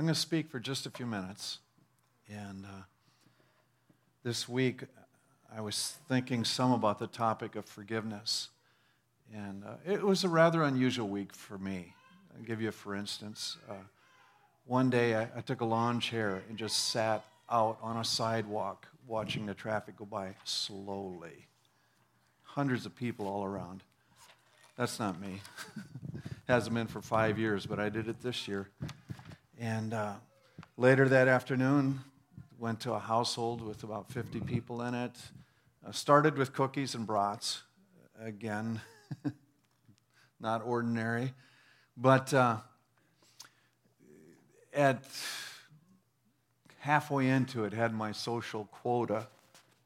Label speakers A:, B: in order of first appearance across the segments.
A: I'm going to speak for just a few minutes. And uh, this week, I was thinking some about the topic of forgiveness. And uh, it was a rather unusual week for me. I'll give you a for instance. Uh, one day, I, I took a lawn chair and just sat out on a sidewalk watching the traffic go by slowly. Hundreds of people all around. That's not me. Hasn't been for five years, but I did it this year. And uh, later that afternoon, went to a household with about 50 people in it. Uh, started with cookies and brats. Again, not ordinary. But uh, at halfway into it, had my social quota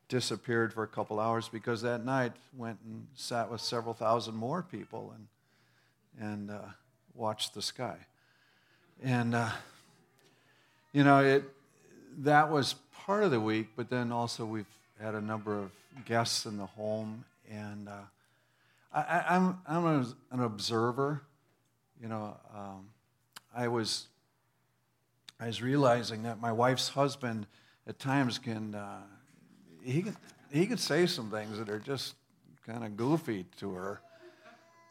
A: disappeared for a couple hours because that night went and sat with several thousand more people and, and uh, watched the sky. And, uh, you know, it, that was part of the week, but then also we've had a number of guests in the home. And uh, I, am I'm, I'm an observer. You know, um, I was I was realizing that my wife's husband at times can uh, he can he can say some things that are just kind of goofy to her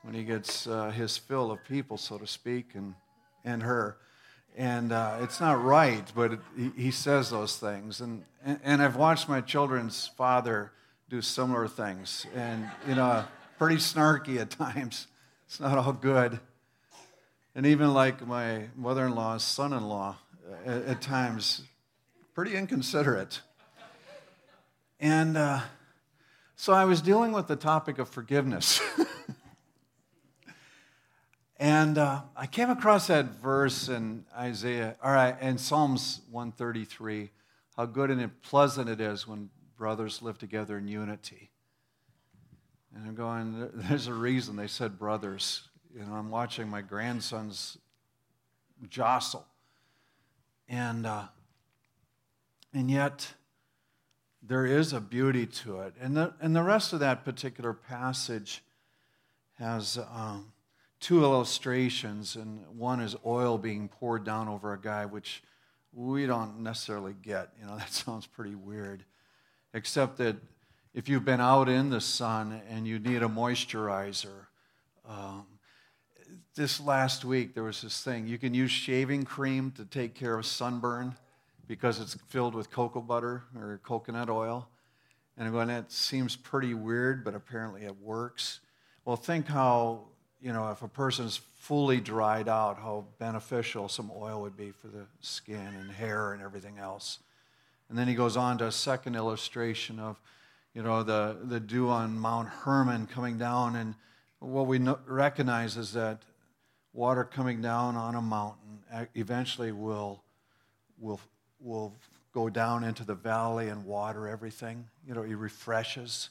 A: when he gets uh, his fill of people, so to speak, and and her. And uh, it's not right, but it, he, he, says those things. And, and, and I've watched my children's father do similar things, and you know, pretty snarky at times. It's not all good. And even like my mother-in-law's son-in-law, at, at times, pretty inconsiderate. And uh, so I was dealing with the topic of forgiveness. and uh, I came across that verse in Isaiah, all right, in Psalms 133, how good and pleasant it is when brothers live together in unity. And I'm going, there's a reason they said brothers. You know, I'm watching my grandsons jostle. And, uh, and yet, there is a beauty to it. And the, and the rest of that particular passage has um, two illustrations, and one is oil being poured down over a guy, which we don't necessarily get. You know, that sounds pretty weird. Except that if you've been out in the sun and you need a moisturizer, um, this last week there was this thing you can use shaving cream to take care of sunburn because it's filled with cocoa butter or coconut oil. And I'm going, that seems pretty weird, but apparently it works. Well, think how, you know, if a person's fully dried out, how beneficial some oil would be for the skin and hair and everything else. And then he goes on to a second illustration of, you know, the, the dew on Mount Hermon coming down. And what we recognize is that water coming down on a mountain uh, eventually will, will will go down into the valley and water everything. You know, it refreshes.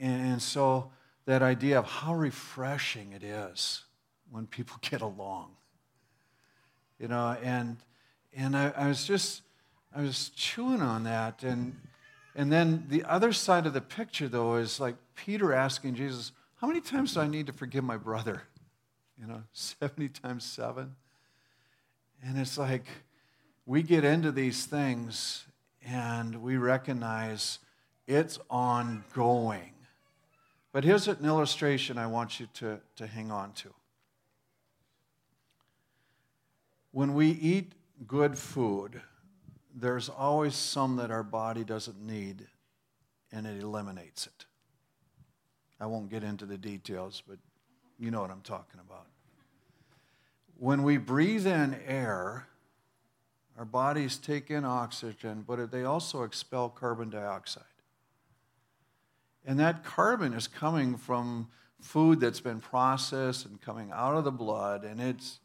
A: And so that idea of how refreshing it is when people get along. You know, and and I, I was just I was chewing on that and and then the other side of the picture though is like Peter asking Jesus, how many times do I need to forgive my brother? You know, 70 times 7. And it's like, we get into these things and we recognize it's ongoing. But here's an illustration I want you to, to hang on to. When we eat good food, there's always some that our body doesn't need, and it eliminates it. I won't get into the details, but you know what I'm talking about. When we breathe in air, our bodies take in oxygen, but they also expel carbon dioxide. And that carbon is coming from food that's been processed and coming out of the blood. And it's,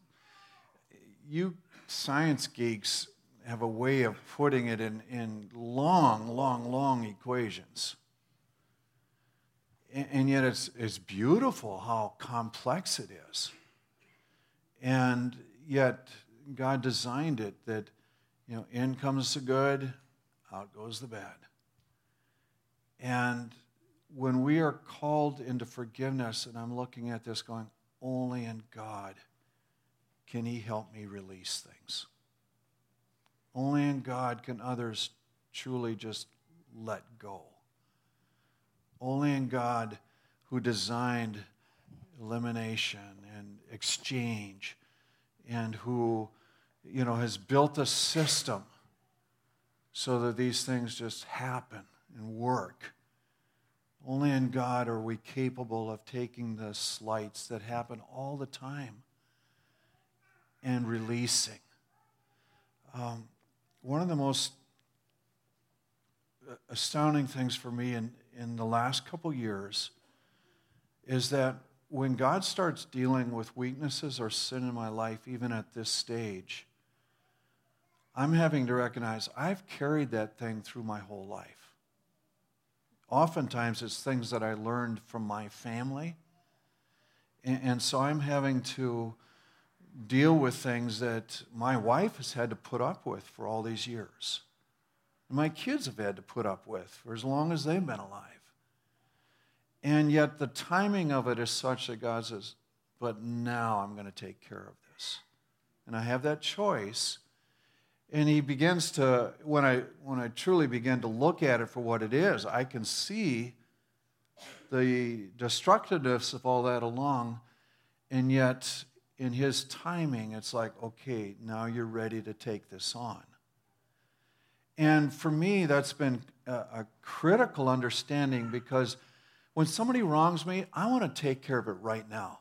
A: you science geeks have a way of putting it in, in long, long, long equations. And, and yet it's, it's beautiful how complex it is. And yet God designed it that you know, in comes the good, out goes the bad. And when we are called into forgiveness, and I'm looking at this going, only in God can He help me release things. Only in God can others truly just let go. Only in God, who designed elimination and exchange, and who, you know, has built a system so that these things just happen and work. Only in God are we capable of taking the slights that happen all the time and releasing. Um, one of the most astounding things for me in, in the last couple years is that when God starts dealing with weaknesses or sin in my life, even at this stage, I'm having to recognize I've carried that thing through my whole life. Oftentimes, it's things that I learned from my family. And, and so I'm having to deal with things that my wife has had to put up with for all these years. My kids have had to put up with for as long as they've been alive. And yet the timing of it is such that God says, but now I'm going to take care of this. And I have that choice. And he begins to, when I, when I truly begin to look at it for what it is, I can see the destructiveness of all that along. And yet in his timing, it's like, okay, now you're ready to take this on. And for me, that's been a, a critical understanding because when somebody wrongs me, I want to take care of it right now.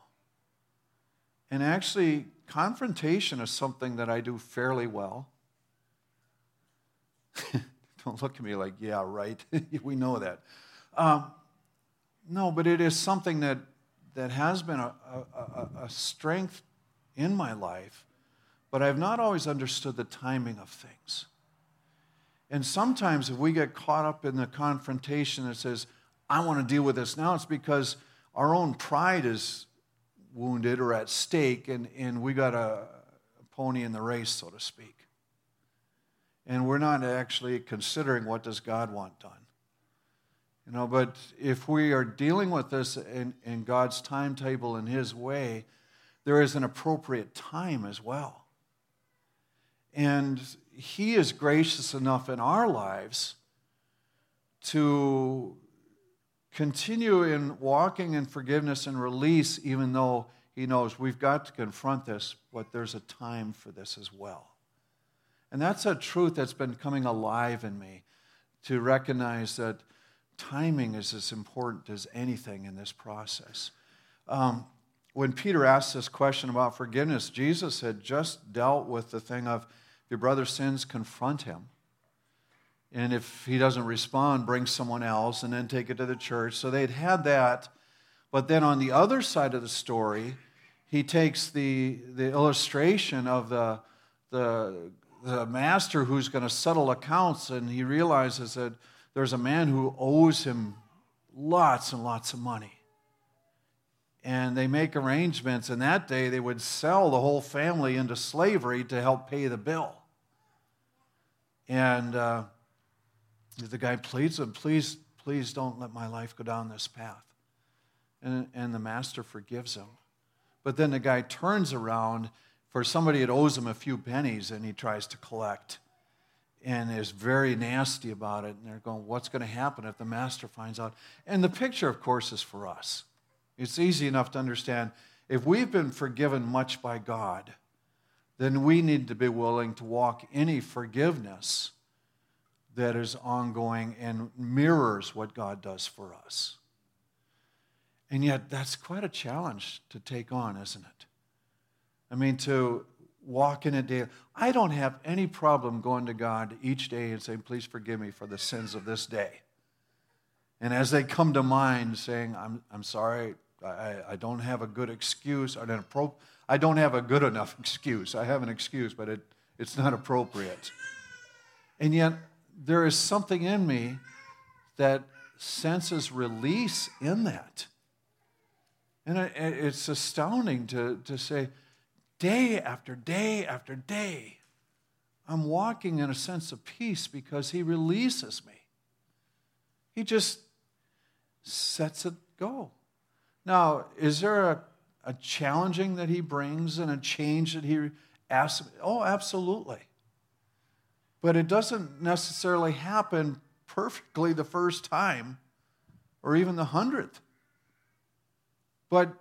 A: And actually, confrontation is something that I do fairly well. Don't look at me like, yeah, right. we know that. Um, no, but it is something that, that has been a, a, a strength in my life, but I've not always understood the timing of things. And sometimes if we get caught up in the confrontation that says, I want to deal with this now, it's because our own pride is wounded or at stake, and, and we got a, a pony in the race, so to speak. And we're not actually considering what does God want done. You know, but if we are dealing with this in, in God's timetable in His way, there is an appropriate time as well. And He is gracious enough in our lives to continue in walking in forgiveness and release, even though He knows we've got to confront this, but there's a time for this as well. And that's a truth that's been coming alive in me to recognize that timing is as important as anything in this process. Um, when Peter asked this question about forgiveness, Jesus had just dealt with the thing of your brother sins, confront him. And if he doesn't respond, bring someone else and then take it to the church. So they'd had that. But then on the other side of the story, he takes the, the illustration of the, the, the master who's going to settle accounts, and he realizes that there's a man who owes him lots and lots of money and they make arrangements. And that day, they would sell the whole family into slavery to help pay the bill. And uh, the guy pleads him, please, please don't let my life go down this path. And, and the master forgives him. But then the guy turns around for somebody that owes him a few pennies and he tries to collect and is very nasty about it. And they're going, What's going to happen if the master finds out? And the picture, of course, is for us. It's easy enough to understand. If we've been forgiven much by God, then we need to be willing to walk any forgiveness that is ongoing and mirrors what God does for us. And yet, that's quite a challenge to take on, isn't it? I mean, to walk in a day. I don't have any problem going to God each day and saying, Please forgive me for the sins of this day. And as they come to mind, saying, I'm, I'm sorry, I, I don't have a good excuse. I don't, appro- I don't have a good enough excuse. I have an excuse, but it, it's not appropriate. And yet, there is something in me that senses release in that. And it's astounding to, to say, day after day after day, I'm walking in a sense of peace because He releases me. He just sets it go. Now, is there a, a challenging that he brings and a change that he asks? Oh, absolutely. But it doesn't necessarily happen perfectly the first time or even the hundredth. But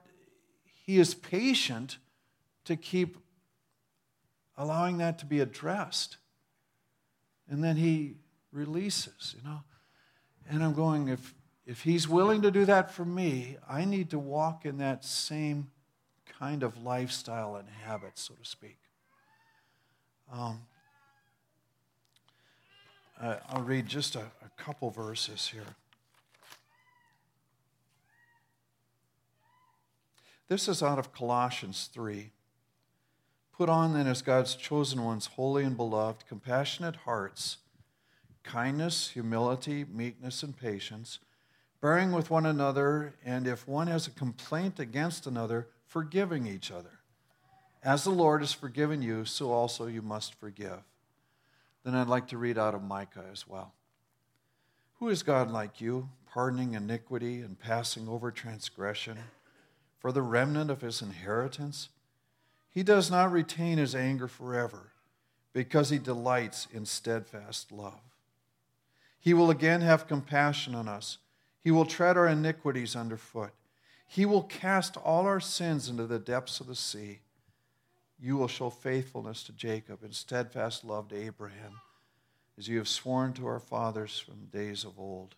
A: he is patient to keep allowing that to be addressed. And then he releases, you know. And I'm going, if, if he's willing to do that for me, I need to walk in that same kind of lifestyle and habit, so to speak. Um, I'll read just a, a couple verses here. This is out of Colossians 3. Put on then as God's chosen ones, holy and beloved, compassionate hearts, kindness, humility, meekness, and patience, bearing with one another, and if one has a complaint against another, forgiving each other. As the Lord has forgiven you, so also you must forgive. Then I'd like to read out of Micah as well. Who is God like you, pardoning iniquity and passing over transgression for the remnant of his inheritance? He does not retain his anger forever because he delights in steadfast love. He will again have compassion on us. He will tread our iniquities underfoot. He will cast all our sins into the depths of the sea. You will show faithfulness to Jacob and steadfast love to Abraham, as you have sworn to our fathers from days of old.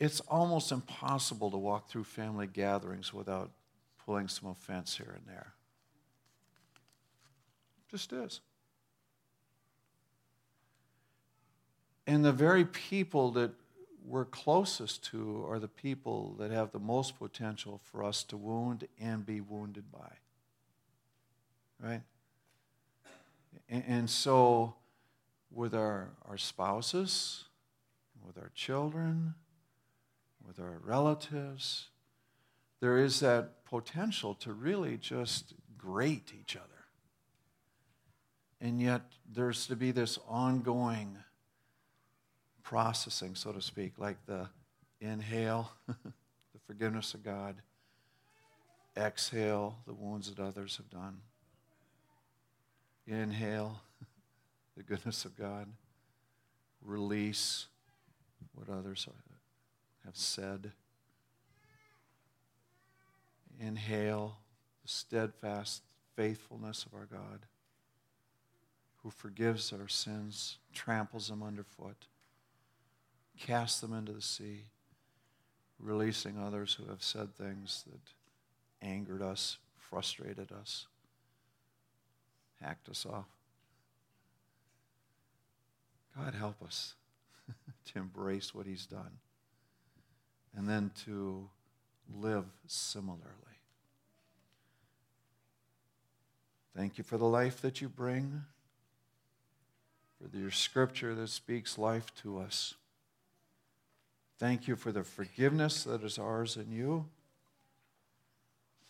A: It's almost impossible to walk through family gatherings without pulling some offense here and there. Just is. And the very people that we're closest to are the people that have the most potential for us to wound and be wounded by right? And, so, with our, our spouses, with our children, with our relatives, there is that potential to really just grate each other. And yet, there's to be this ongoing processing, so to speak, like the inhale, the forgiveness of God, exhale, the wounds that others have done. Inhale the goodness of God. Release what others have said. Inhale the steadfast faithfulness of our God who forgives our sins, tramples them underfoot, casts them into the sea, releasing others who have said things that angered us, frustrated us hacked us off. God, help us to embrace what He's done and then to live similarly. Thank you for the life that you bring, for your scripture that speaks life to us. Thank you for the forgiveness that is ours in you.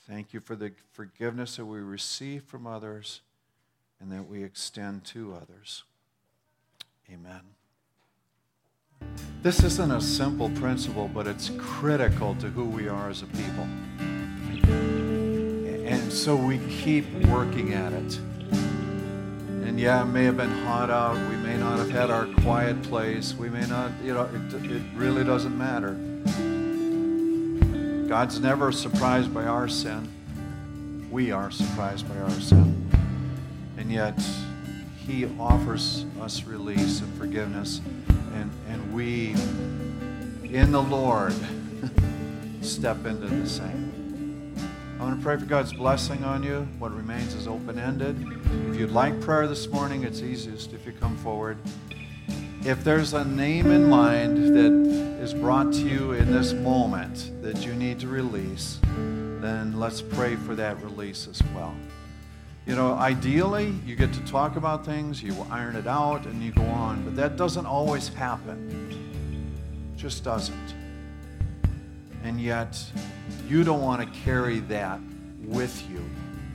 A: Thank you for the forgiveness that we receive from others and that we extend to others. Amen. This isn't a simple principle, but it's critical to who we are as a people. And so we keep working at it. And yeah, it may have been hot out. We may not have had our quiet place. We may not, you know, it, it really doesn't matter. God's never surprised by our sin. We are surprised by our sin. And yet, He offers us release and forgiveness. And, and we, in the Lord, step into the same. I want to pray for God's blessing on you. What remains is open ended. If you'd like prayer this morning, it's easiest if you come forward. If there's a name in mind that is brought to you in this moment that you need to release, then let's pray for that release as well. Know, ideally, you get to talk about things, you iron it out, and you go on, but that doesn't always happen. It just doesn't. And yet, you don't want to carry that with you.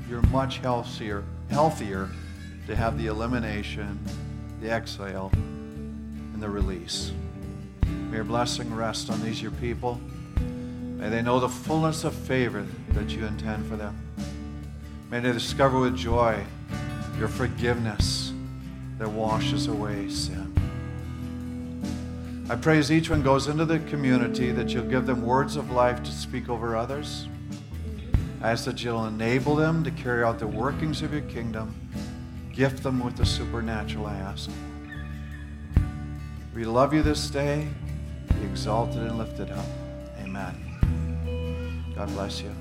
A: You're much healthier, healthier to have the elimination, the exhale, and the release. May your blessing rest on these your people. May they know the fullness of favor that you intend for them. May they discover with joy your forgiveness that washes away sin. I pray as each one goes into the community that you'll give them words of life to speak over others. I ask that you'll enable them to carry out the workings of your kingdom. Gift them with the supernatural, I ask. We love you this day. Be exalted and lifted up. Amen. God bless you.